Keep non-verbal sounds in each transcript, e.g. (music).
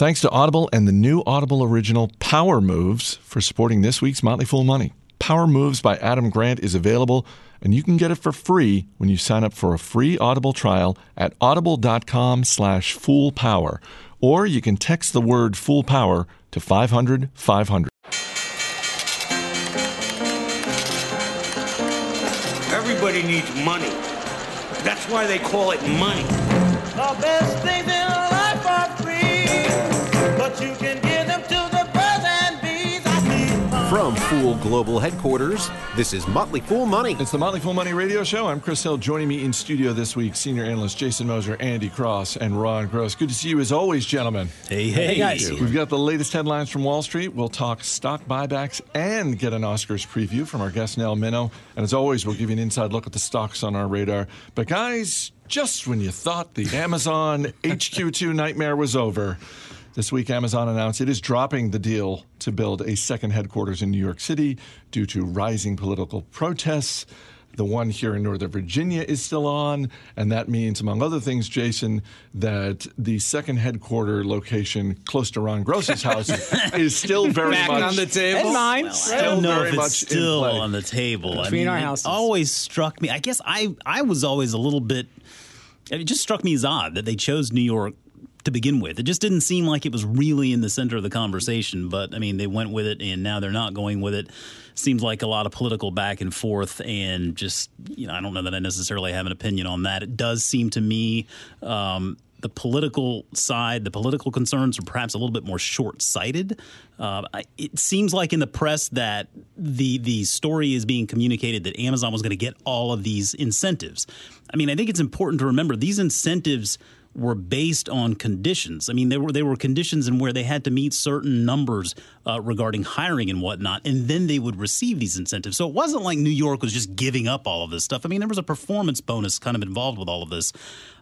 Thanks to Audible and the new Audible original Power Moves for supporting this week's Motley Fool Money. Power Moves by Adam Grant is available, and you can get it for free when you sign up for a free Audible trial at audible.com slash foolpower. Or you can text the word Fool Power to 500 500. Everybody needs money. That's why they call it money. The best things From Fool Global Headquarters, this is Motley Fool Money. It's the Motley Fool Money Radio Show. I'm Chris Hill. Joining me in studio this week, senior analyst Jason Moser, Andy Cross, and Ron Gross. Good to see you as always, gentlemen. Hey, hey, guys. We've got the latest headlines from Wall Street. We'll talk stock buybacks and get an Oscars preview from our guest Nell Minow. And as always, we'll give you an inside look at the stocks on our radar. But guys, just when you thought the Amazon (laughs) HQ2 nightmare was over, this week Amazon announced it is dropping the deal to build a second headquarters in New York City due to rising political protests. The one here in Northern Virginia is still on, and that means, among other things, Jason, that the second headquarter location close to Ron Gross's house (laughs) is still very Back much on the table. And mine. I Still don't know very if much it's in still play. on the table. I Between mean, our it houses. always struck me. I guess I I was always a little bit. It just struck me as odd that they chose New York to begin with. It just didn't seem like it was really in the center of the conversation. But I mean, they went with it, and now they're not going with it. Seems like a lot of political back and forth, and just you know, I don't know that I necessarily have an opinion on that. It does seem to me. Um, the political side, the political concerns are perhaps a little bit more short-sighted. Uh, it seems like in the press that the the story is being communicated that Amazon was going to get all of these incentives. I mean, I think it's important to remember these incentives were based on conditions. I mean, they were they were conditions in where they had to meet certain numbers uh, regarding hiring and whatnot, and then they would receive these incentives. So it wasn't like New York was just giving up all of this stuff. I mean, there was a performance bonus kind of involved with all of this.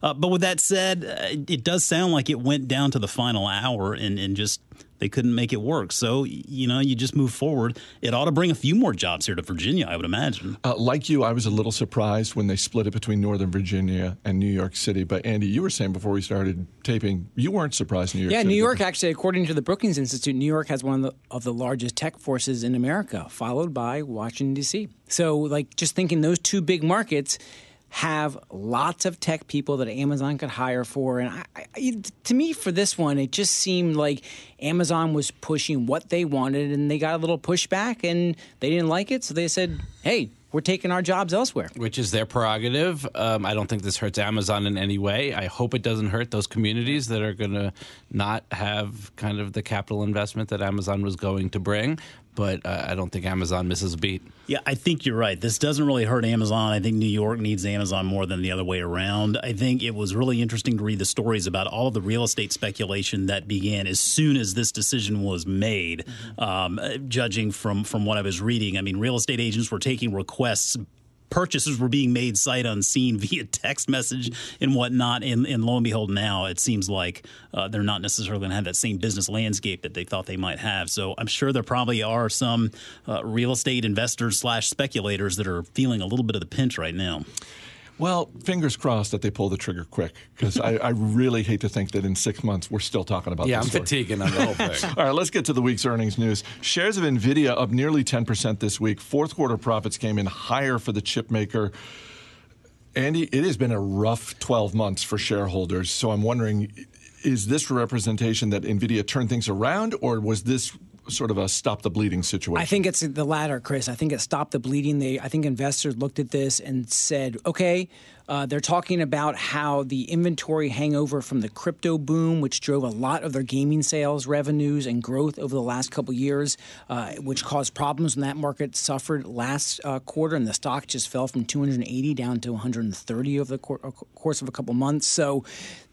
Uh, but with that said, uh, it does sound like it went down to the final hour and, and just they couldn't make it work. So, you know, you just move forward. It ought to bring a few more jobs here to Virginia, I would imagine. Uh, like you, I was a little surprised when they split it between Northern Virginia and New York City. But Andy, you were saying before we started taping, you weren't surprised New York Yeah, City. New York actually, according to the Brookings Institute, New York has one of the, of the largest tech forces in America, followed by Washington D.C. So, like, just thinking those two big markets have lots of tech people that Amazon could hire for, and I, I, to me, for this one, it just seemed like Amazon was pushing what they wanted, and they got a little pushback, and they didn't like it, so they said, "Hey, we're taking our jobs elsewhere." which is their prerogative. Um, I don't think this hurts Amazon in any way. I hope it doesn't hurt those communities that are going to not have kind of the capital investment that Amazon was going to bring. But uh, I don't think Amazon misses a beat. Yeah, I think you're right. This doesn't really hurt Amazon. I think New York needs Amazon more than the other way around. I think it was really interesting to read the stories about all of the real estate speculation that began as soon as this decision was made. Um, uh, judging from from what I was reading, I mean, real estate agents were taking requests. Purchases were being made sight unseen (laughs) via text message and whatnot, and, and lo and behold, now it seems like uh, they're not necessarily going to have that same business landscape that they thought they might have. So I'm sure there probably are some uh, real estate investors slash speculators that are feeling a little bit of the pinch right now. Well, fingers crossed that they pull the trigger quick because I, I really hate to think that in six months we're still talking about Yeah, I'm story. fatiguing on the whole thing. (laughs) All right, let's get to the week's earnings news. Shares of Nvidia up nearly 10% this week. Fourth quarter profits came in higher for the chip maker. Andy, it has been a rough 12 months for shareholders. So I'm wondering is this a representation that Nvidia turned things around, or was this sort of a stop the bleeding situation? I think it's the latter, Chris. I think it stopped the bleeding. They, I think investors looked at this and said, okay, uh, they're talking about how the inventory hangover from the crypto boom, which drove a lot of their gaming sales revenues and growth over the last couple years, uh, which caused problems when that market suffered last uh, quarter, and the stock just fell from 280 down to 130 over the cour- uh, course of a couple months. So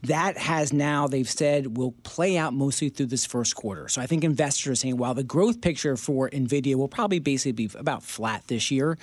that has now, they've said, will play out mostly through this first quarter. So I think investors are saying, while the growth picture for NVIDIA will probably basically be about flat this year,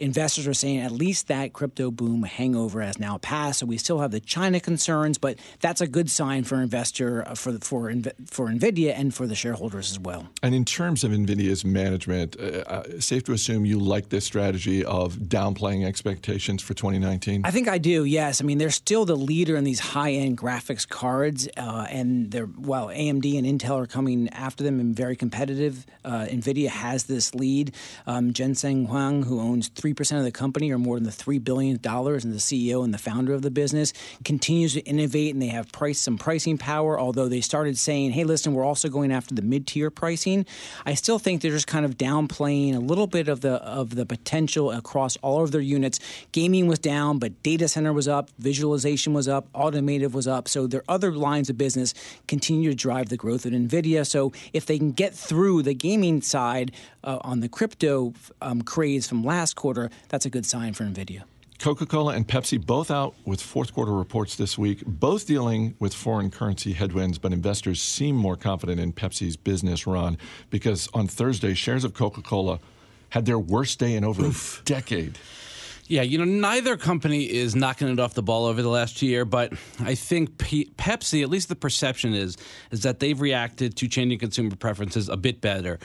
investors are saying at least that crypto boom hangover has now passed. So we still have the China concerns, but that's a good sign for investor uh, for for for Nvidia and for the shareholders as well. And in terms of Nvidia's management, uh, uh, safe to assume you like this strategy of downplaying expectations for 2019. I think I do. Yes, I mean they're still the leader in these high-end graphics cards, uh, and they're well AMD and Intel are coming after them and very competitive. Uh, Nvidia has this lead. Um, Jensen Huang, who owns three percent of the company, or more than the three billion dollars, and the CEO and the founder of the business, continues to innovate, and they have price some pricing power. Although they started saying, "Hey, listen, we're also going after the mid-tier pricing," I still think they're just kind of downplaying a little bit of the of the potential across all of their units. Gaming was down, but data center was up, visualization was up, automotive was up. So their other lines of business continue to drive the growth of Nvidia. So if they can get through the gaming side uh, on the crypto um, craze from last quarter, that's a good sign for Nvidia. Coca Cola and Pepsi both out with fourth quarter reports this week, both dealing with foreign currency headwinds, but investors seem more confident in Pepsi's business run because on Thursday, shares of Coca Cola had their worst day in over Oof. a decade. Yeah, you know, neither company is knocking it off the ball over the last year, but I think P- Pepsi, at least the perception is, is that they've reacted to changing consumer preferences a bit better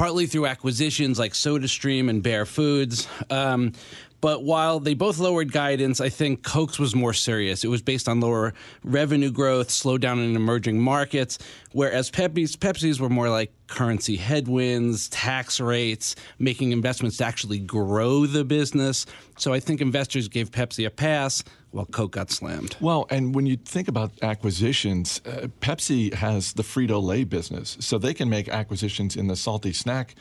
partly through acquisitions like SodaStream and Bare Foods. Um, but while they both lowered guidance, I think Coke's was more serious. It was based on lower revenue growth, slowdown in emerging markets, whereas Pepsi's, Pepsi's were more like currency headwinds, tax rates, making investments to actually grow the business. So I think investors gave Pepsi a pass while Coke got slammed. Well, and when you think about acquisitions, uh, Pepsi has the Frito Lay business, so they can make acquisitions in the salty snack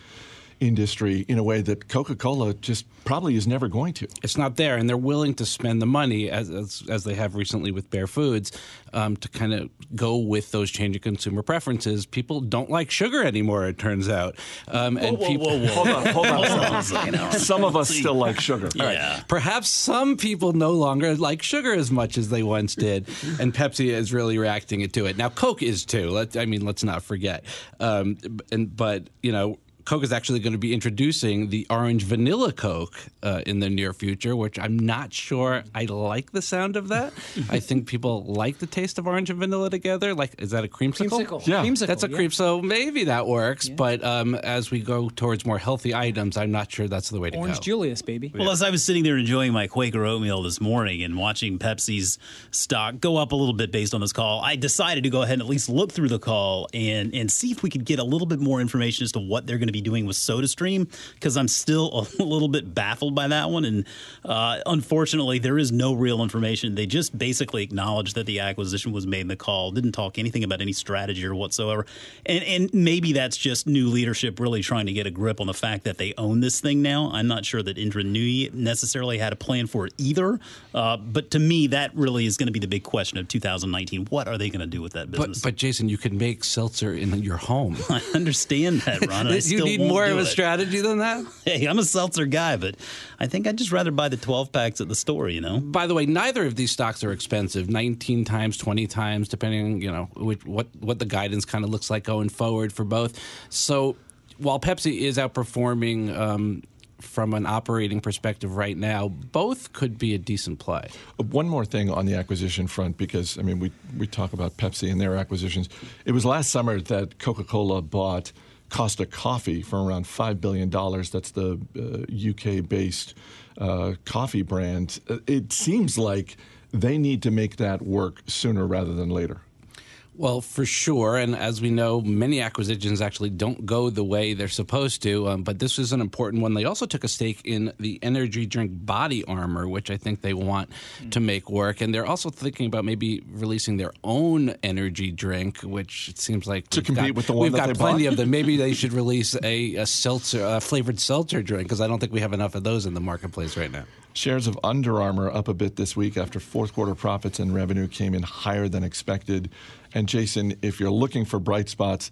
industry in a way that Coca Cola just probably is never going to. It's not there, and they're willing to spend the money, as, as, as they have recently with Bare Foods, um, to kind of go with those changing consumer preferences. People don't like sugar anymore, it turns out. Um, and whoa, whoa, people, whoa, hold on, hold on. (laughs) some of us still like sugar. (laughs) Yeah. Right. Perhaps some people no longer like sugar as much as they once did, and Pepsi is really reacting to it. Now, Coke is too. Let, I mean, let's not forget. Um, and but you know Coke is actually going to be introducing the orange vanilla Coke uh, in the near future, which I'm not sure I like the sound of that. (laughs) I think people like the taste of orange and vanilla together. Like, is that a creamsicle? Creamsicle. Yeah. Creamsicle, that's a yeah. cream. So maybe that works. Yeah. But um, as we go towards more healthy items, I'm not sure that's the way to orange go. Orange Julius, baby. Well, as I was sitting there enjoying my Quaker oatmeal this morning and watching Pepsi's stock go up a little bit based on this call, I decided to go ahead and at least look through the call and, and see if we could get a little bit more information as to what they're going to be doing with SodaStream because I'm still (laughs) a little bit baffled by that one. And uh, unfortunately, there is no real information. They just basically acknowledged that the acquisition was made in the call, didn't talk anything about any strategy or whatsoever. And, and maybe that's just new leadership really trying to get a grip on the fact that they own this thing now. I'm not sure that Indra Nooyi necessarily had a plan for it either. Uh, but to me, that really is going to be the big question of 2019. What are they going to do with that business? But, but Jason, you can make seltzer in your home. (laughs) I understand that, Ron. (laughs) you need more of a strategy than that? (laughs) Hey, I'm a seltzer guy, but I think I'd just rather buy the 12 packs at the store, you know? By the way, neither of these stocks are expensive 19 times, 20 times, depending, you know, what, what the guidance kind of looks like going forward for both. So while Pepsi is outperforming, um, from an operating perspective right now, both could be a decent play. Uh, one more thing on the acquisition front, because I mean, we we talk about Pepsi and their acquisitions. It was last summer that Coca Cola bought Costa Coffee for around $5 billion. That's the uh, UK based uh, coffee brand. Uh, it seems like they need to make that work sooner rather than later. Well, for sure. And as we know, many acquisitions actually don't go the way they're supposed to. Um, but this is an important one. They also took a stake in the energy drink Body Armor, which I think they want mm. to make work. And they're also thinking about maybe releasing their own energy drink, which it seems like to compete got, with the one we've got plenty bought? of them. Maybe (laughs) they should release a, a seltzer, a flavored seltzer drink, because I don't think we have enough of those in the marketplace right now. Shares of Under Armour up a bit this week after fourth quarter profits and revenue came in higher than expected. And Jason, if you're looking for bright spots,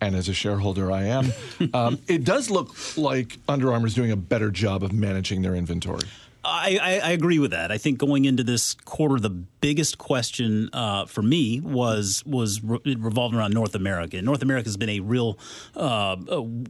and as a shareholder, I am, (laughs) um, it does look like Under Armour is doing a better job of managing their inventory. I, I, I agree with that. I think going into this quarter, the biggest question uh, for me was was re- it revolved around North America. North America has been a real uh,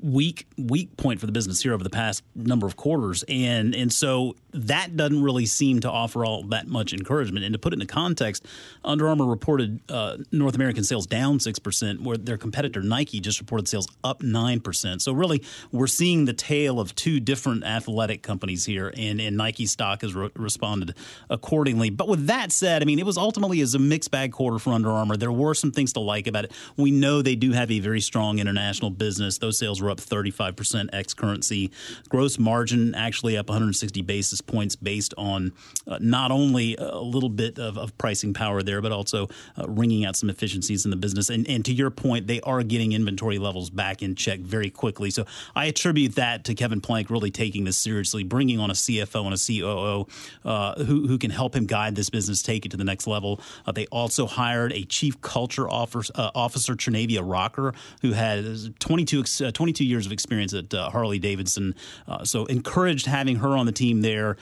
weak weak point for the business here over the past number of quarters, and and so that doesn't really seem to offer all that much encouragement. And to put it into context, Under Armour reported uh, North American sales down six percent, where their competitor Nike just reported sales up nine percent. So really, we're seeing the tale of two different athletic companies here, and, and Nike stock has re- responded accordingly. But with that said, I mean, it was ultimately as a mixed bag quarter for Under Armour. There were some things to like about it. We know they do have a very strong international business. Those sales were up 35% ex currency. Gross margin actually up 160 basis points based on uh, not only a little bit of, of, pricing power there, but also uh, wringing out some efficiencies in the business. And, and to your point, they are getting inventory levels back in check very quickly. So I attribute that to Kevin Plank really taking this seriously, bringing on a CFO and a COO uh, who, who can help him guide this business, take it to the next level. Uh, they also hired a chief culture officer, uh, officer Tchernavia Rocker, who has 22, uh, 22 years of experience at uh, Harley Davidson. Uh, so encouraged having her on the team there,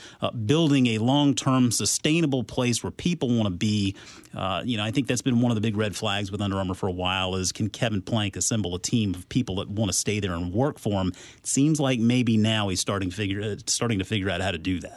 building a long term sustainable place where people want to be. you know, I think that's been one of the big red flags with Under Armour for a while is can Kevin Plank assemble a team of people that want to stay there and work for him? It seems like maybe now he's starting figure starting to figure out how to do that.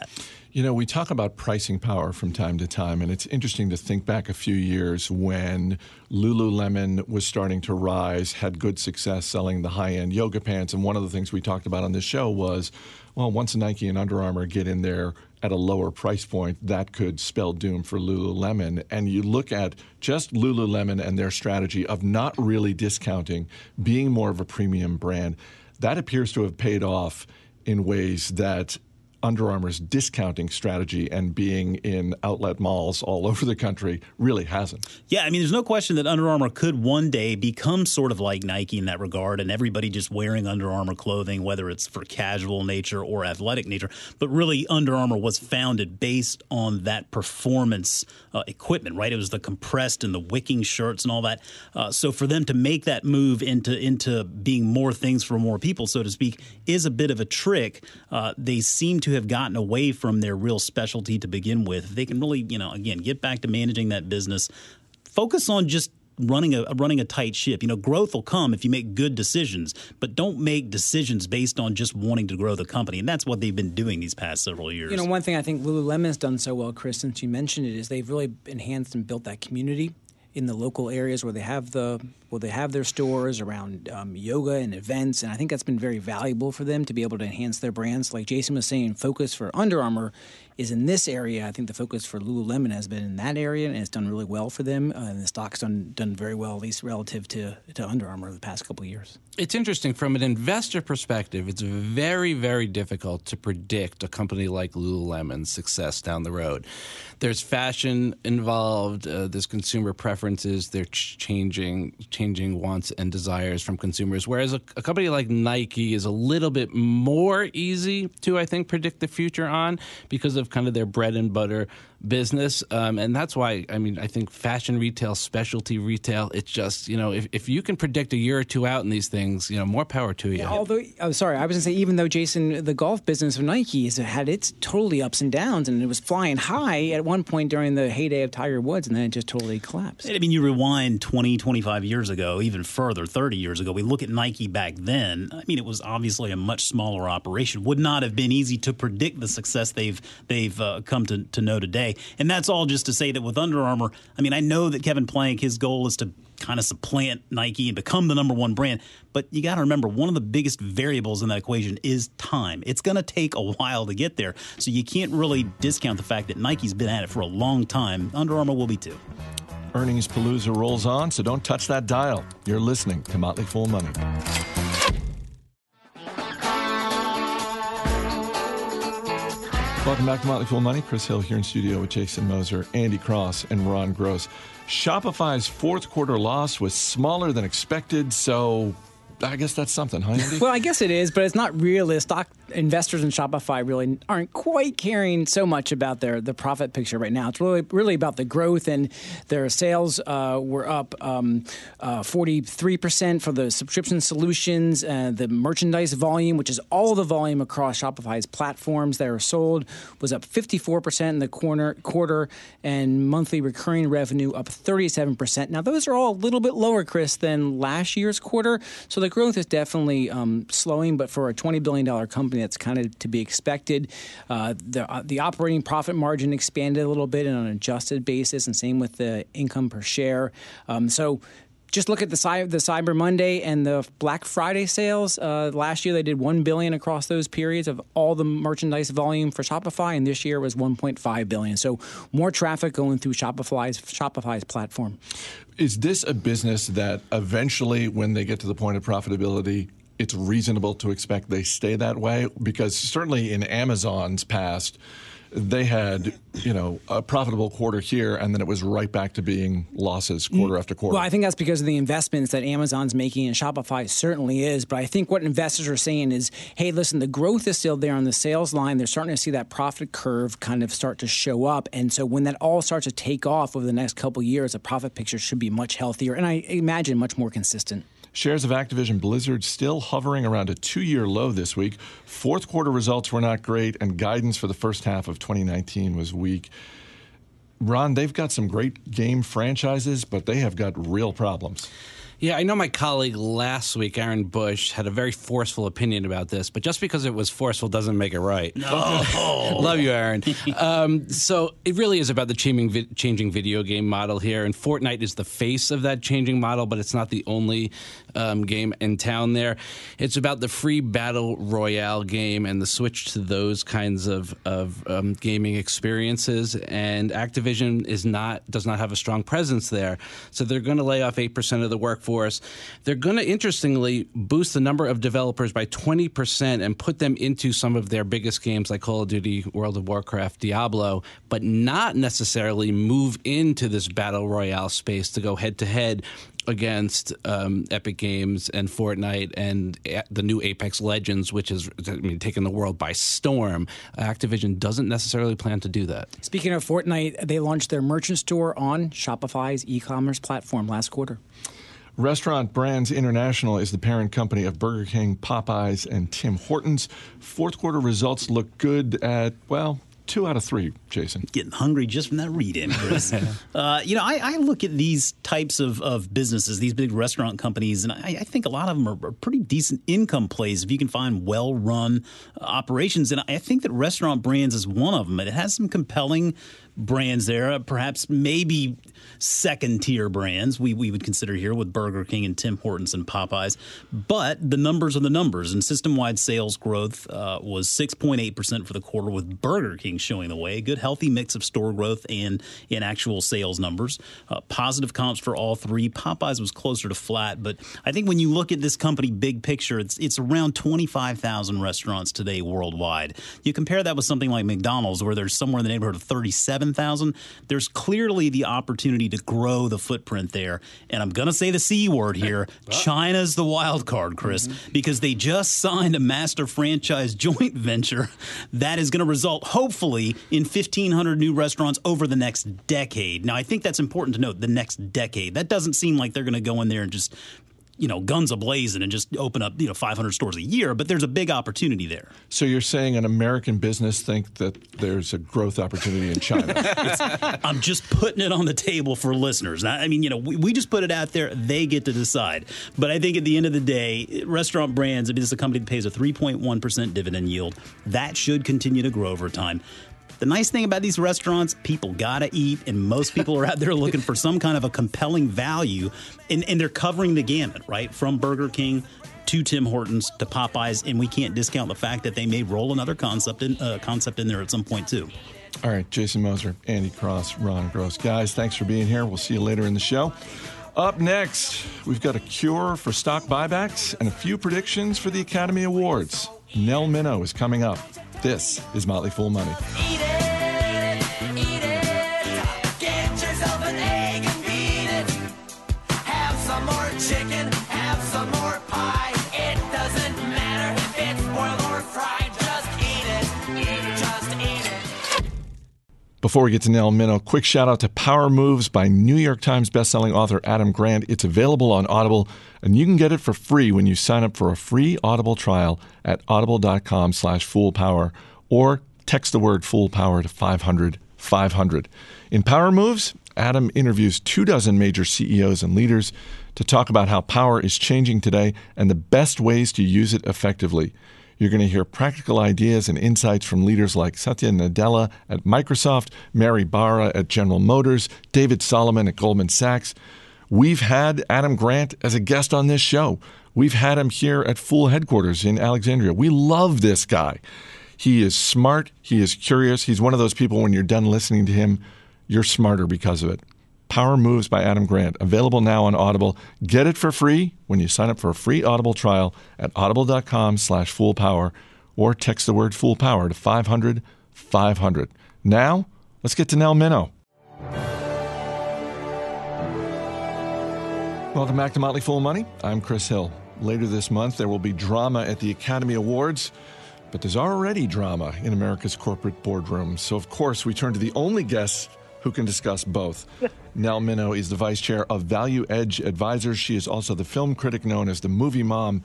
You know, we talk about pricing power from time to time, and it's interesting to think back a few years when Lululemon was starting to rise, had good success selling the high end yoga pants. And one of the things we talked about on this show was well, once Nike and Under Armour get in there at a lower price point, that could spell doom for Lululemon. And you look at just Lululemon and their strategy of not really discounting, being more of a premium brand, that appears to have paid off in ways that under Armour's discounting strategy and being in outlet malls all (laughs) over the country really hasn't. Yeah, I mean, there's no question that Under Armour could one day become sort of like Nike in that regard, and everybody just wearing Under Armour clothing, whether it's for casual nature or athletic nature. But really, Under Armour was founded based on that performance uh, equipment, right? It was the compressed and the wicking shirts and all that. Uh, so for them to make that move into into being more things for more people, so to speak, is a bit of a trick. Uh, they seem to have gotten away from their real specialty to begin with, If they can really, you know, again, get back to managing that business, focus on just running a running a tight ship. You know, growth will come if you make good decisions, but don't make decisions based on just wanting to grow the company. And that's what they've been doing these past several years. You know, one thing I think Lululemon's done so well, Chris, since you mentioned it, is they've really enhanced and built that community in the local areas where they have the where they have their stores around um, yoga and events, and I think that's been very valuable for them to be able to enhance their brands. Like Jason was saying, focus for Under Armour is in this area. I think the focus for Lululemon has been in that area, and it's done really well for them. Uh, and the stock's done done very well, at least relative to to Under Armour the past couple of years. It's interesting from an investor perspective. It's very very difficult to predict a company like Lululemon's success down the road. There's fashion involved. Uh, there's consumer preferences. They're ch- changing changing wants and desires from consumers. Whereas a, a company like Nike is a little bit more easy to, I think, predict the future on because of kind of their bread and butter business. Um, and that's why, I mean, I think fashion retail, specialty retail, it's just, you know, if, if you can predict a year or two out in these things, you know, more power to you. Yeah, although, oh, sorry, I was going to say, even though, Jason, the golf business of Nike has had its totally ups and downs, and it was flying high at one point during the heyday of Tiger Woods, and then it just totally collapsed. I mean, you rewind 20, 25 years ago, even further, 30 years ago, we look at Nike back then. I mean, it was obviously a much smaller operation. Would not have been easy to predict the success they've they've uh, come to, to know today. And that's all just to say that with Under Armour, I mean, I know that Kevin Plank, his goal is to kind of supplant Nike and become the number one brand. But you got to remember, one of the biggest variables in that equation is time. It's going to take a while to get there. So you can't really discount the fact that Nike's been at it for a long time. Under Armour will be too. Earnings Palooza rolls on, so don't touch that dial. You're listening to Motley Fool Money. Welcome back to Motley Fool Money. Chris Hill here in studio with Jason Moser, Andy Cross, and Ron Gross. Shopify's fourth quarter loss was smaller than expected, so I guess that's something, huh, Andy? Well, I guess it is, but it's not real. Stock investors in Shopify really aren't quite caring so much about their the profit picture right now. It's really really about the growth and their sales uh, were up forty three percent for the subscription solutions. Uh, the merchandise volume, which is all the volume across Shopify's platforms that are sold, was up fifty four percent in the corner, quarter, and monthly recurring revenue up thirty seven percent. Now those are all a little bit lower, Chris, than last year's quarter. So the growth is definitely um, slowing, but for a $20 billion company, that's kind of to be expected. Uh, the, uh, the operating profit margin expanded a little bit on an adjusted basis, and same with the income per share. Um, so just look at the, the Cyber Monday and the Black Friday sales. Uh, last year they did one billion across those periods of all the merchandise volume for Shopify, and this year was 1.5 billion. So more traffic going through Shopify's Shopify's platform. Is this a business that eventually, when they get to the point of profitability, it's reasonable to expect they stay that way? Because certainly in Amazon's past, they had, you know, a profitable quarter here, and then it was right back to being losses mm, quarter after quarter. Well, I think that's because of the investments that Amazon's making, and Shopify certainly is. But I think what investors are saying is, hey, listen, the growth is still there on the sales line. They're starting to see that profit curve kind of start to show up, and so when that all starts to take off over the next couple years, the profit picture should be much healthier, and I imagine much more consistent. Shares of Activision Blizzard still hovering around a two year low this week. Fourth quarter results were not great, and guidance for the first half of 2019 was weak. Ron, they've got some great game franchises, but they have got real problems. Yeah, I know my colleague last week, Aaron Bush, had a very forceful opinion about this, but just because it was forceful doesn't make it right. No. (laughs) Love you, Aaron. um, so it really is about the changing, changing video game model here, and Fortnite is the face of that changing model, but it's not the only um, game in town there. It's about the free battle royale game and the switch to those kinds of, of um, gaming experiences, and Activision is not does not have a strong presence there, so they're going to lay off eight percent of the workforce They're going to interestingly boost the number of developers by 20% and put them into some of their biggest games like Call of Duty, World of Warcraft, Diablo, but not necessarily move into this battle royale space to go head to head against um, Epic Games and Fortnite and the new Apex Legends, which is I mean, taking the world by storm. Activision doesn't necessarily plan to do that. Speaking of Fortnite, they launched their merchant store on Shopify's e-commerce platform last quarter. Restaurant Brands International is the parent company of Burger King, Popeyes, and Tim Hortons. Fourth quarter results look good at, well, two out of three, Jason. Getting hungry just from that read in, Chris. (laughs) uh, you know, I, I, look at these types of, of businesses, these big restaurant companies, and I, I think a lot of them are, are, pretty decent income plays if you can find well run uh, operations. And I think that Restaurant Brands is one of them. It has some compelling brands there, perhaps maybe second tier brands we, we would consider here with Burger King and Tim Hortons and Popeyes. But the numbers are the numbers, and system wide sales growth uh, was 6.8% for the quarter, with Burger King showing the way. A good, healthy mix of store growth and in actual sales numbers. Uh, positive comps for all three. Popeyes was closer to flat, but I think when you look at this company big picture, it's, it's around 25,000 restaurants today worldwide. You compare that with something like McDonald's, where there's somewhere in the neighborhood of 37 7,000. There's clearly the opportunity to grow the footprint there. And I'm going to say the C word here (laughs) China's the wild card, Chris, mm-hmm. because they just signed a master franchise joint (laughs) venture that is going to result, hopefully, in 1,500 new restaurants over the next decade. Now, I think that's important to note the next decade. That doesn't seem like they're going to go in there and just you know, guns ablazing and just open up, you know, 500 stores a year, but there's a big opportunity there. So you're saying an American business think that there's a growth opportunity in China? (laughs) I'm just putting it on the table for listeners. I mean, you know, we, we just put it out there. They get to decide. But I think at the end of the day, restaurant brands, I mean, this is a company that pays a 3.1% dividend yield. That should continue to grow over time. The nice thing about these restaurants, people gotta eat, and most people are out there looking for some kind of a compelling value, and, and they're covering the gamut, right? From Burger King to Tim Hortons to Popeyes, and we can't discount the fact that they may roll another concept in uh, concept in there at some point too. All right, Jason Moser, Andy Cross, Ron Gross, guys, thanks for being here. We'll see you later in the show. Up next, we've got a cure for stock buybacks and a few predictions for the Academy Awards. Nell Minow is coming up. This is Motley Fool Money. Before we get to Nell Minow, quick shout out to Power Moves by New York Times bestselling author Adam Grant. It's available on Audible, and you can get it for free when you sign up for a free Audible trial at audible.com slash foolpower or text the word foolpower to 500 500. In Power Moves, Adam interviews two dozen major CEOs and leaders to talk about how power is changing today and the best ways to use it effectively. You're going to hear practical ideas and insights from leaders like Satya Nadella at Microsoft, Mary Barra at General Motors, David Solomon at Goldman Sachs. We've had Adam Grant as a guest on this show. We've had him here at Fool headquarters in Alexandria. We love this guy. He is smart. He is curious. He's one of those people when you're done listening to him, you're smarter because of it. Power Moves by Adam Grant, available now on Audible. Get it for free when you sign up for a free Audible trial at audible.com slash foolpower or text the word foolpower to 500 500. Now, let's get to Nell Minow. Welcome back to Motley Fool Money. I'm Chris Hill. Later this month, there will be drama at the Academy Awards, but there's already drama in America's corporate boardrooms. So, of course, we turn to the only guest who can discuss both. (laughs) Nell Minow is the vice chair of Value Edge Advisors. She is also the film critic known as the movie mom.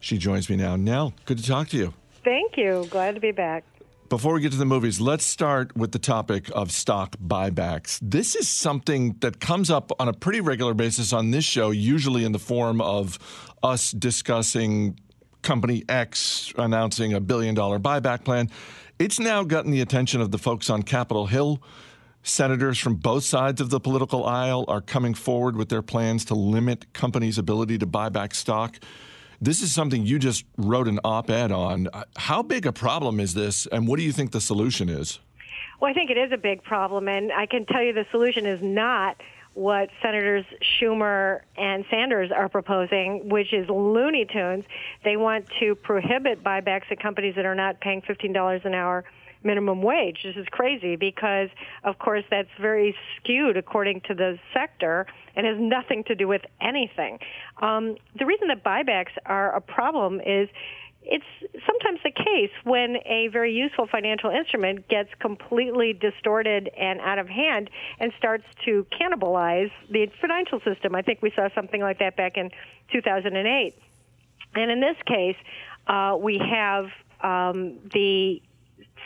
She joins me now. Nell, good to talk to you. Thank you. Glad to be back. Before we get to the movies, let's start with the topic of stock buybacks. This is something that comes up on a pretty regular basis on this show, usually in the form of us discussing company X announcing a billion dollar buyback plan. It's now gotten the attention of the folks on Capitol Hill. Senators from both sides of the political aisle are coming forward with their plans to limit companies' ability to buy back stock. This is something you just wrote an op ed on. Uh, how big a problem is this, and what do you think the solution is? Well, I think it is a big problem, and I can tell you the solution is not what Senators Schumer and Sanders are proposing, which is Looney Tunes. They want to prohibit buybacks at companies that are not paying $15 an hour minimum wage. This is crazy because, of course, that's very skewed according to the sector and has nothing to do with anything. Um, the reason that buybacks are a problem is it's sometimes the case when a very useful financial instrument gets completely distorted and out of hand and starts to cannibalize the financial system. I think we saw something like that back in 2008. And in this case, uh, we have um, the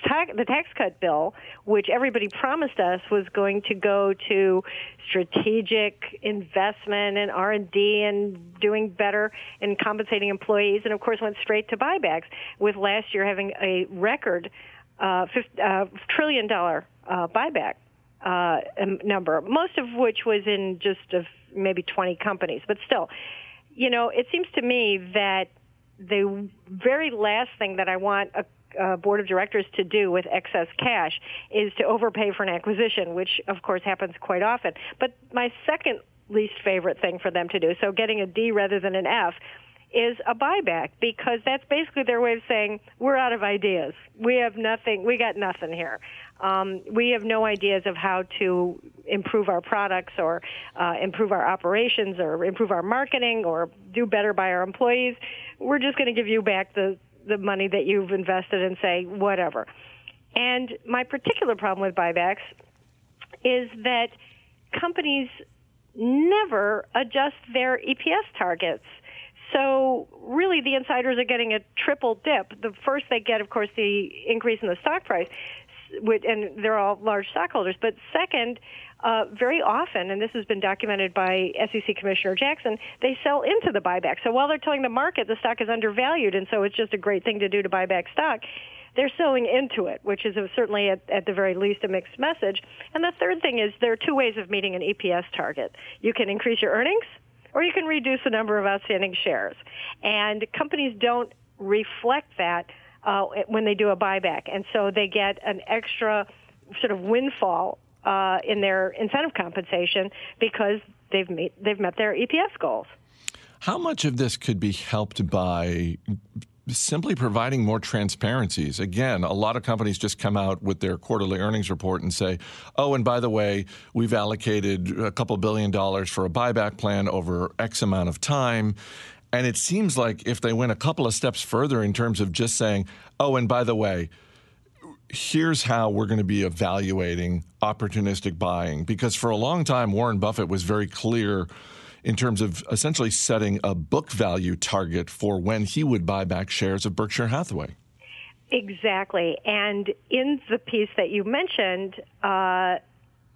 tax, the tax cut bill, which everybody promised us was going to go to strategic investment and R and doing better and compensating employees, and of course went straight to buybacks. With last year having a record uh, uh, trillion dollar uh, buyback uh, number, most of which was in just maybe 20 companies, but still, you know, it seems to me that the very last thing that I want a uh, board of directors to do with excess cash is to overpay for an acquisition, which of course happens quite often. But my second least favorite thing for them to do, so getting a D rather than an F, is a buyback because that's basically their way of saying we're out of ideas. We have nothing. We got nothing here. Um, we have no ideas of how to improve our products or uh, improve our operations or improve our marketing or do better by our employees. We're just going to give you back the the money that you've invested and say whatever. And my particular problem with buybacks is that companies never adjust their EPS targets. So really, the insiders are getting a triple dip. The first they get, of course, the increase in the stock price, and they're all large stockholders. But second, uh, very often, and this has been documented by SEC Commissioner Jackson, they sell into the buyback. So while they're telling the market the stock is undervalued, and so it's just a great thing to do to buy back stock, they're selling into it, which is certainly at, at the very least a mixed message. And the third thing is there are two ways of meeting an EPS target. You can increase your earnings, or you can reduce the number of outstanding shares. And companies don't reflect that uh, when they do a buyback, and so they get an extra sort of windfall uh, in their incentive compensation because they've they've met their EPS goals. How much of this could be helped by simply providing more transparencies. Again, a lot of companies just come out with their quarterly earnings report and say, oh, and by the way, we've allocated a couple billion dollars for a buyback plan over X amount of time. And it seems like if they went a couple of steps further in terms of just saying, oh, and by the way, here's how we're going to be evaluating opportunistic buying. Because for a long time, Warren Buffett was very clear in terms of essentially setting a book value target for when he would buy back shares of Berkshire Hathaway. Exactly. And in the piece that you mentioned, uh,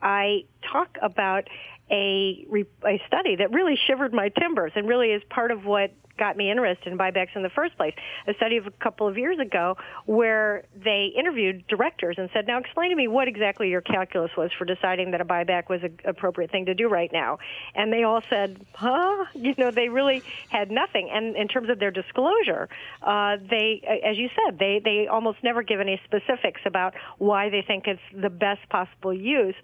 I talk about a, a study that really shivered my timbers and really is part of what got me interested in buybacks in the first place. A study of a couple of years ago where they interviewed directors and said, now explain to me what exactly your calculus was for deciding that a buyback was an appropriate thing to do right now. And they all said, huh? (laughs) You know, they really had nothing. And in terms of their disclosure, uh, they, as you said, they, they almost never give any specifics about why they think it's the best possible use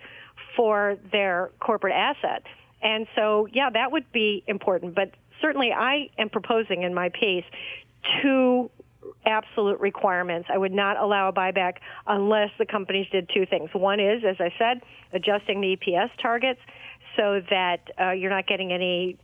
for their corporate asset. And so, yeah, that would be important. But certainly, I am proposing in my piece two absolute requirements. I would not allow a buyback unless the companies did two things. One is, as I said, adjusting the EPS targets so that uh, you're not getting any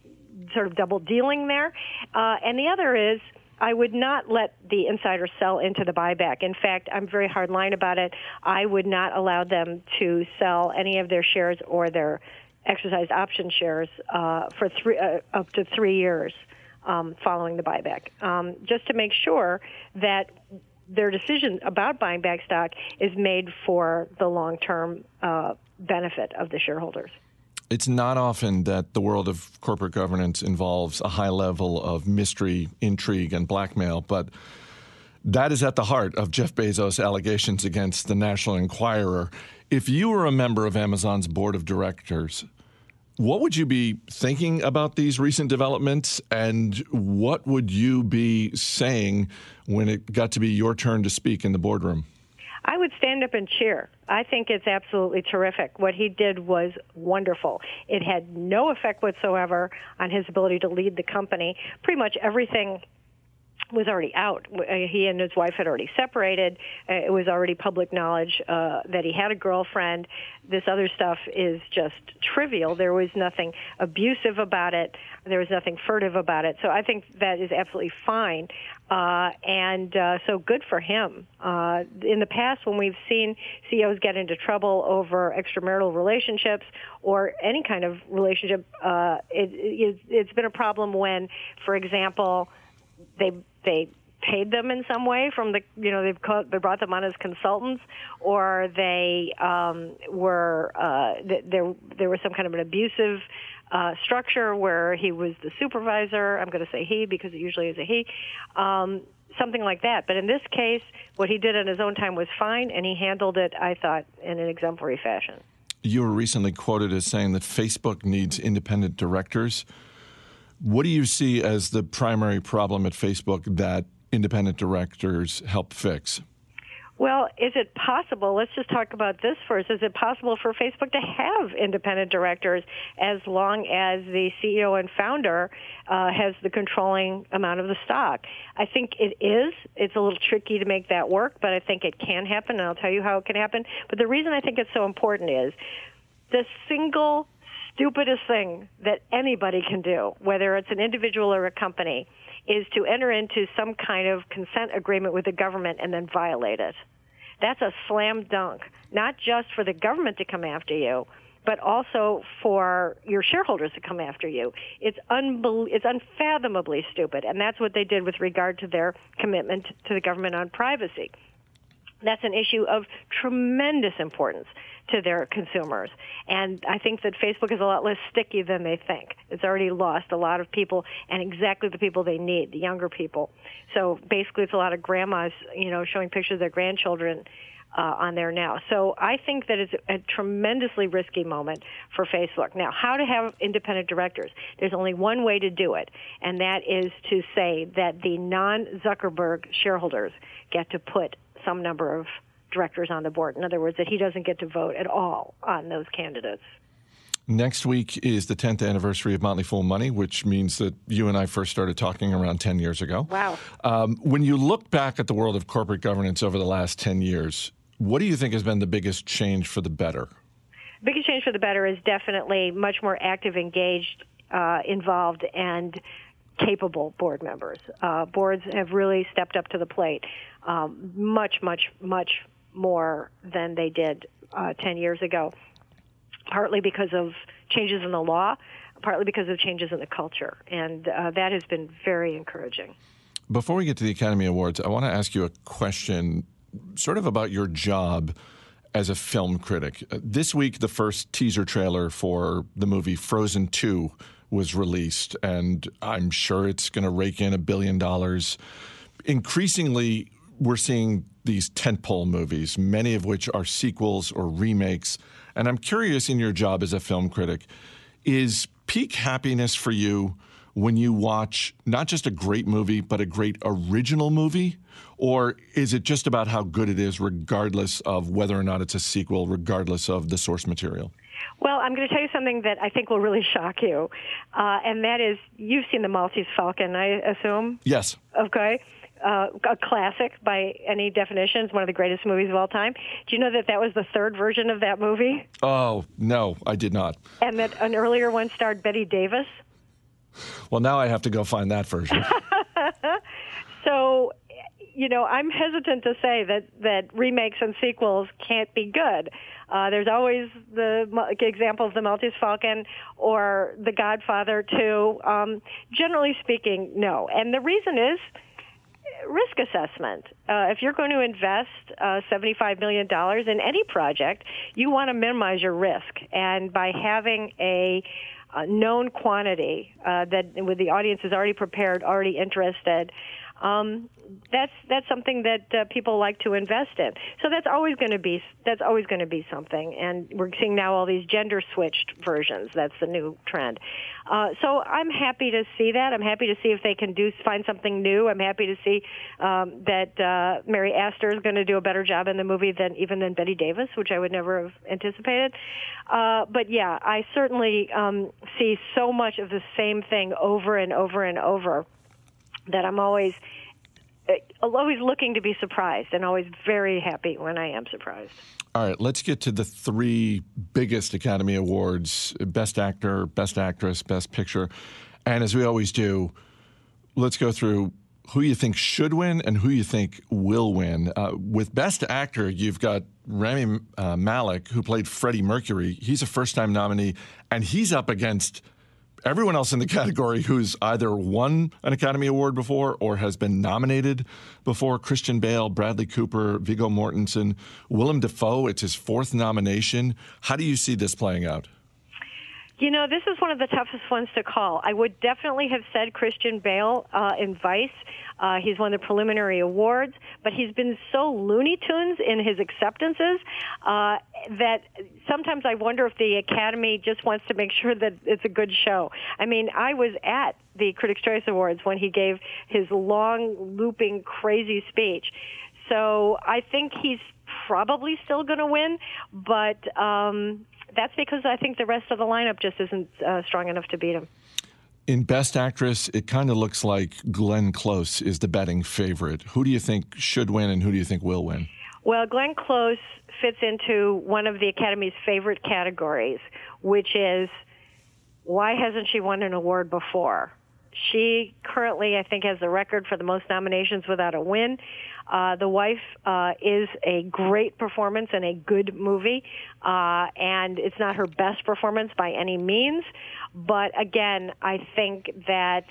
sort of double dealing there. Uh, and the other is, I would not let the insiders sell into the buyback. In fact, I'm very hard line about it. I would not allow them to sell any of their shares or their exercised option shares uh, for three, uh, up to three years um, following the buyback, um, just to make sure that their decision about buying back stock is made for the long-term uh, benefit of the shareholders. It's not often that the world of corporate governance involves a high level of mystery, intrigue, and blackmail, but that is at the heart of Jeff Bezos' allegations against the National Enquirer. If you were a member of Amazon's board of directors, what would you be thinking about these recent developments, and what would you be saying when it got to be your turn to speak in the boardroom? I would stand up and cheer. I think it's absolutely terrific. What he did was wonderful. It had no effect whatsoever on his ability to lead the company. Pretty much everything was already out. Uh, he and his wife had already separated. Uh, it was already public knowledge uh, that he had a girlfriend. This other stuff is just trivial. There was nothing abusive about it. There was nothing furtive about it. So I think that is absolutely fine. Uh, and uh, so good for him. Uh, in the past, when we've seen CEOs get into trouble over extramarital relationships or any kind of relationship, uh, it, it, it's been a problem when, for example, they they paid them in some way from the you know they've they brought them on as consultants or they um, were uh, th- there there was some kind of an abusive uh, structure where he was the supervisor. I'm going to say he because it usually is a he. Um, something like that. But in this case, what he did in his own time was fine, and he handled it, I thought, in an exemplary fashion. You were recently quoted as saying that Facebook needs independent directors. What do you see as the primary problem at Facebook that independent directors help fix? Well, is it possible? Let's just talk about this first. Is it possible for Facebook to have independent directors as long as the CEO and founder uh, has the controlling amount of the stock? I think it is. It's a little tricky to make that work, but I think it can happen, and I'll tell you how it can happen. But the reason I think it's so important is the single stupidest thing that anybody can do, whether it's an individual or a company, is to enter into some kind of consent agreement with the government and then violate it. That's a slam dunk, not just for the government to come after you, but also for your shareholders to come after you. It's unbel- it's unfathomably stupid, and that's what they did with regard to their commitment to the government on privacy. That's an issue of tremendous importance to their consumers. And I think that Facebook is a lot less sticky than they think. It's already lost a lot of people and exactly the people they need, the younger people. So basically, it's a lot of grandmas, you know, showing pictures of their grandchildren. Uh, on there now. So I think that it's a tremendously risky moment for Facebook. Now, how to have independent directors? There's only one way to do it, and that is to say that the non Zuckerberg shareholders get to put some number of directors on the board. In other words, that he doesn't get to vote at all on those candidates. Next week is the 10th anniversary of Motley Fool Money, which means that you and I first started talking around 10 years ago. Wow. Um, when you look back at the world of corporate governance over the last 10 years, what do you think has been the biggest change for the better? Biggest change for the better is definitely much more active, engaged, uh, involved, and capable board members. Uh, boards have really stepped up to the plate. Um, much, much, much more than they did uh, 10 years ago, partly because of changes in the law, partly because of changes in the culture. And uh, that has been very encouraging. Before we get to the Academy Awards, I want to ask you a question sort of about your job as a film critic. Uh, This week, the first teaser trailer for the movie Frozen 2 was released, and I'm sure it's going to rake in a billion dollars. Increasingly, we're seeing these tentpole movies, many of which are sequels or remakes. And I'm curious in your job as a film critic, is peak happiness for you when you watch not just a great movie, but a great original movie? Or is it just about how good it is, regardless of whether or not it's a sequel, regardless of the source material? Well, I'm going to tell you something that I think will really shock you, uh, and that is you've seen the Maltese Falcon, I assume. Yes. Okay. Uh, a classic by any definition. It's one of the greatest movies of all time. Do you know that that was the third version of that movie, Oh, no, I did not. and that an earlier one starred Bette Davis? Well, now I have to go find that version. (laughs) So, you know, I'm hesitant to say that that remakes and sequels can't be good. Uh, there's always the examples, the Maltese Falcon or The Godfather 2. Um, generally speaking, no. And the reason is risk assessment. Uh, if you're going to invest uh, $75 million in any project, you want to minimize your risk. And by having a uh, known quantity uh, that with the audience is already prepared, already interested, um, that's that's something that uh, people like to invest in. So that's always going to be that's always going to be something. And we're seeing now all these gender switched versions. That's the new trend. Uh, so I'm happy to see that. I'm happy to see if they can do find something new. I'm happy to see um, that uh, Mary Astor is going to do a better job in the movie than even than Bette Davis, which I would never have anticipated. Uh, but yeah, I certainly um, see so much of the same thing over and over and over that I'm always uh, always looking to be surprised and always very happy when I am surprised. All right, let's get to the three biggest Academy Awards Best Actor, Best Actress, Best Picture. And as we always do, let's go through who you think should win and who you think will win. Uh, with Best Actor, you've got Rami uh, Malek, who played Freddie Mercury. He's a first time nominee, and he's up against everyone else in the (laughs) category who's either won an Academy Award before or has been nominated before Christian Bale, Bradley Cooper, Viggo Mortensen, Willem Dafoe. It's his fourth nomination. How do you see this playing out? You know, this is one of the toughest ones to call. I would definitely have said Christian Bale uh, in Vice. Uh, he's won the preliminary awards, but he's been so Looney Tunes in his acceptances uh, that sometimes I wonder if the Academy just wants to make (laughs) sure that it's a good show. I mean, I was at the Critics' Choice Awards when he gave his long, looping, crazy speech. So I think he's probably still going to win, but um, that's because I think the rest of the lineup just isn't uh, strong enough to beat him. In Best Actress, it kind of looks like Glenn Close is the betting favorite. Who do you think should win and who do you think will win? Well, Glenn Close fits into one of the Academy's favorite categories, which is why hasn't she won an award before? She currently, I think, has the record for the most nominations without a win. Uh, the Wife uh, is a great performance and a good movie, uh, and it's not her best performance by any means. But again, I think that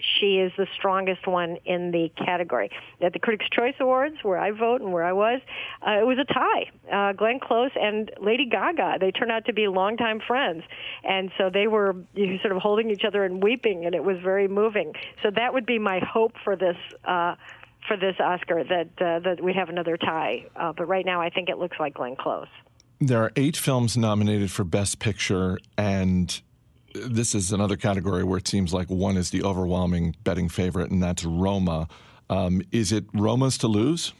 she is the strongest one in the category. At the Critics' Choice Awards, where I vote and where I was, uh, it was a tie. Uh, Glenn Close and Lady Gaga, they turned out to be longtime friends. And so they were you know, sort of holding each other and weeping, and it was very moving. So that would be my hope for this. Uh, for this Oscar, that uh, that we'd have another tie, uh, but right now I think it looks like Glenn Close. There are eight films nominated for Best Picture, and this is another category where it seems like one is the overwhelming betting favorite, and that's Roma. Um, is it Roma's to lose?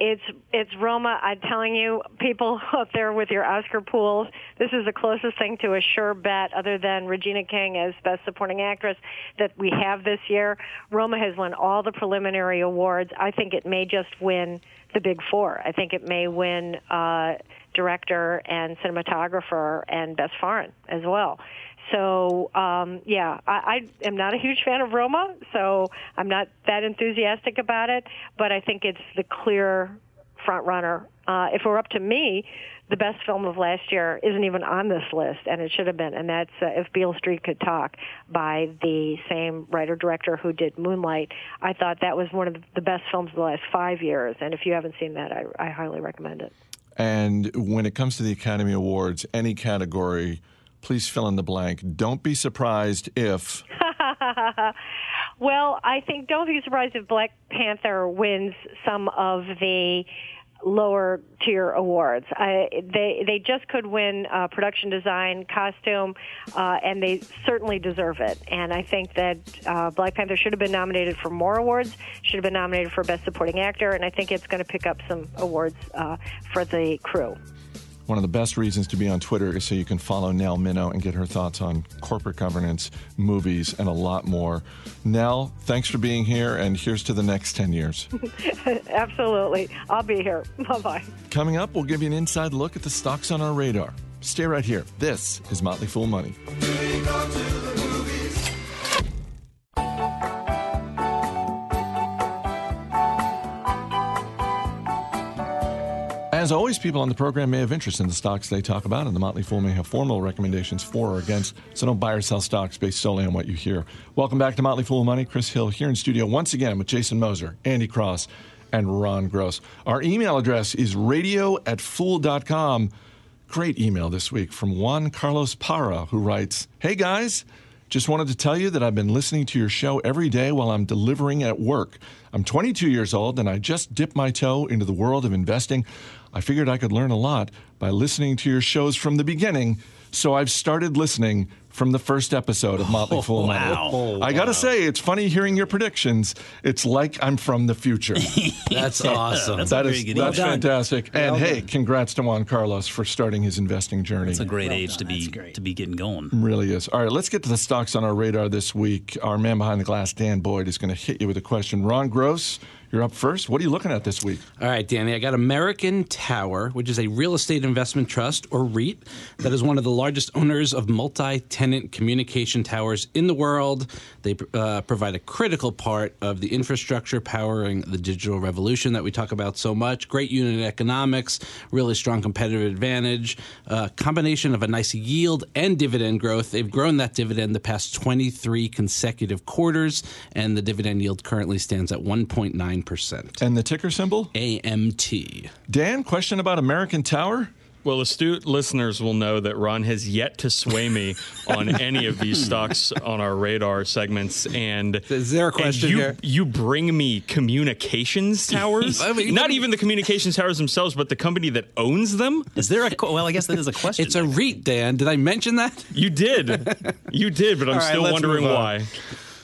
It's it's Roma. I'm telling you, people (laughs) out there with your Oscar pools, this is the closest thing to a sure bet, other than Regina King as Best Supporting Actress, that we have this year. Roma has won all the preliminary awards. I think it may just win the Big Four. I think it may win uh, director and cinematographer and Best Foreign as well. So um, yeah, I, I am not a huge fan of Roma, so I'm not that enthusiastic about it. But I think it's the clear front runner. Uh, if it were up to me, the best film of last year isn't even on this list, and it should have been. And that's uh, If Beale Street Could Talk by the same writer director who did Moonlight. I thought that was one of the best films of the last five years, and if you haven't seen that, I, I highly recommend it. And when it comes to the Academy Awards, any category, please fill in the blank. Don't be surprised if. (laughs) well, I think don't be surprised if Black Panther wins some of the lower tier awards. I, they they just could win uh, production design, costume, uh, and they certainly deserve it. And I think that uh, Black Panther should have been nominated for more awards. Should have been nominated for Best Supporting Actor, and I think it's going to pick up some awards uh, for the crew. One of the best reasons to be on Twitter is so you can follow Nell Minow and get her thoughts on corporate governance, movies, and a lot more. Nell, thanks for being here, and here's to the next 10 years. (laughs) Absolutely. I'll be here. Bye bye. Coming up, we'll give you an inside look at the stocks on our radar. Stay right here. This is Motley Fool Money. As always, people on the program may have interest in the stocks they talk about, and the Motley Fool may have formal recommendations for or against, so don't buy or sell stocks based solely on what you hear. Welcome back to Motley Fool Money. Chris Hill here in studio once again with Jason Moser, Andy Cross, and Ron Gross. Our email address is radio at fool.com. Great email this week from Juan Carlos Para, who writes Hey guys, just wanted to tell you that I've been listening to your show every day while I'm delivering at work. I'm 22 years old and I just dipped my toe into the world of investing. I figured I could learn a lot by listening to your shows from the beginning, so I've started listening from the first episode of Motley (laughs) oh, Fool Money. Oh, wow. I got to say, it's funny hearing your predictions. It's like I'm from the future. (laughs) That's awesome. That's That a is very good that's email. done. fantastic. And Well hey, congrats to Juan Carlos for starting his investing journey. It's a great Well age to be to be getting going. Really is. All right, let's get to the stocks on our radar this week. Our man behind the glass, Dan Boyd, is going to hit you with a question. Ron Gross, you're up first. What are you looking at this week? All right, Danny, I got American Tower, which is a real estate investment trust or REIT that is one of the largest owners of multi tenant communication towers in the world. They uh, provide a critical part of the infrastructure powering the digital revolution that we talk about so much. Great unit economics, really strong competitive advantage, uh, combination of a nice yield and dividend growth. They've grown that dividend the past 23 consecutive quarters, and the dividend yield currently stands at 1.9%. And the ticker symbol? AMT. Dan, question about American Tower? Well, astute listeners will know that Ron has yet to sway me (laughs) on any of these stocks on our radar segments. And Is there a question you, here? You bring me communications (laughs) towers, I mean, not even the communications towers themselves, but the company that owns them. Is there a well? I guess that is a question. It's a REIT, Dan. Did I mention that? You did, you did, but I'm All right, still wondering why.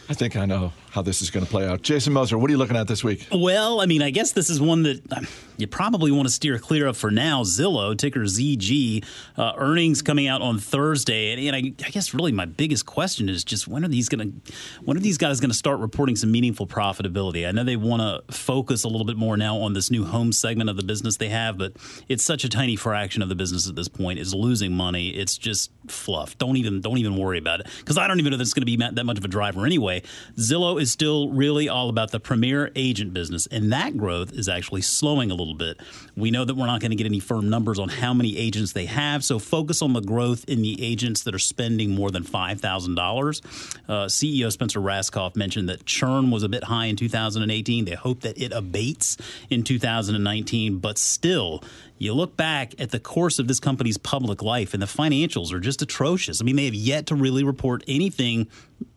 I think I know how this is going to play out. Jason Moser, what are you looking at this week? Well, I mean, I guess this is one that um, you probably want to steer clear of for now. Zillow, ticker ZG, uh, earnings coming out on Thursday, and, and I, I guess really my biggest question is just when are these going to, when are these guys going to start reporting some meaningful profitability? I know they want to focus a little bit more now on this new home segment of the business they have, but it's such a tiny fraction of the business at this point is losing money. It's just fluff. Don't even don't even worry about it because I don't even know that it's going to be that much of a driver anyway. Zillow is still really all about the premier agent business, and that growth is actually slowing a little bit. We know that we're not going to get any firm numbers on how many agents they have, so focus on the growth in the agents that are spending more than five thousand dollars. Uh, CEO Spencer Rascoff mentioned that churn was a bit high in 2018. They hope that it abates in 2019, but still. You look back at the course of this company's public life, and the financials are just atrocious. I mean, they have yet to really report anything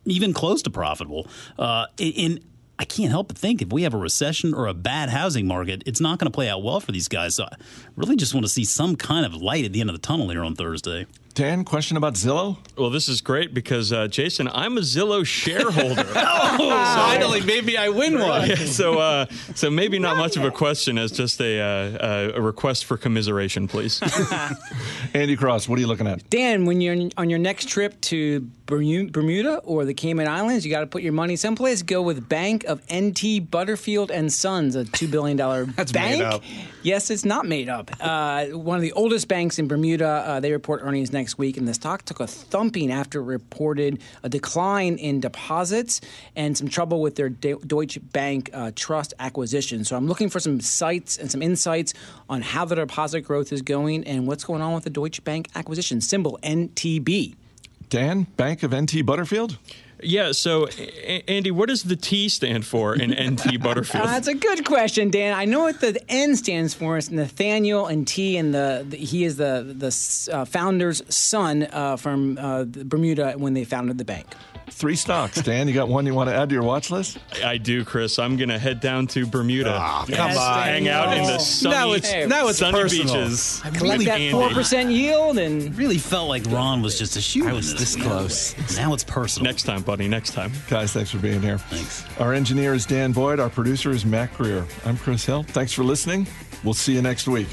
even close to profitable. Uh, in I can't help but think if we have a recession or a bad housing market, it's not going to play out well for these guys. So I really just want to see some kind of light at the end of the tunnel here on Thursday. Dan, question about Zillow? Well, this is great because uh, Jason, I'm a Zillow shareholder. (laughs) Finally, maybe I win one. Yeah, so, uh, so maybe not much of a question as just a, uh, a request for commiseration, please. (laughs) Andy Cross, what are you looking at? Dan, when you're on your next trip to Bermu- Bermuda or the Cayman Islands, you got to put your money someplace. Go with Bank of NT Butterfield and Sons, a two billion dollar (laughs) That's bank. made up. Yes, it's not made up. Uh, one of the oldest banks in Bermuda. Uh, they report earnings next next week, and the stock took a thumping after it reported a decline in deposits and some trouble with their De- Deutsche Bank uh, trust acquisition. So I'm looking for some sites and some insights on how the deposit growth is going and what's going on with the Deutsche Bank acquisition. Symbol NTB. Dan, Bank of NT Butterfield? Yeah, so A- Andy, what does the T stand for in NT (laughs) Butterfield? Uh, that's a good question, Dan. I know what the N stands for. It's Nathaniel and T, and the, the he is the the uh, founder's son uh, from uh, Bermuda when they founded the bank. Three stocks. Dan, you got one you want to add to your watch list? I do, Chris. I'm going to head down to Bermuda. come Yes, on. Hang out in the Daniel. sunny, Now it's- now it's sunny personal. beaches. I Collect really, that Andy. four percent yield, and really felt like Ron was just a shoe. I was this close. Now it's personal. Next time, buddy. Next time. Guys, thanks for being here. Thanks. Our engineer is Dan Boyd. Our producer is Mac Greer. I'm Chris Hill. Thanks for listening. We'll see you next week.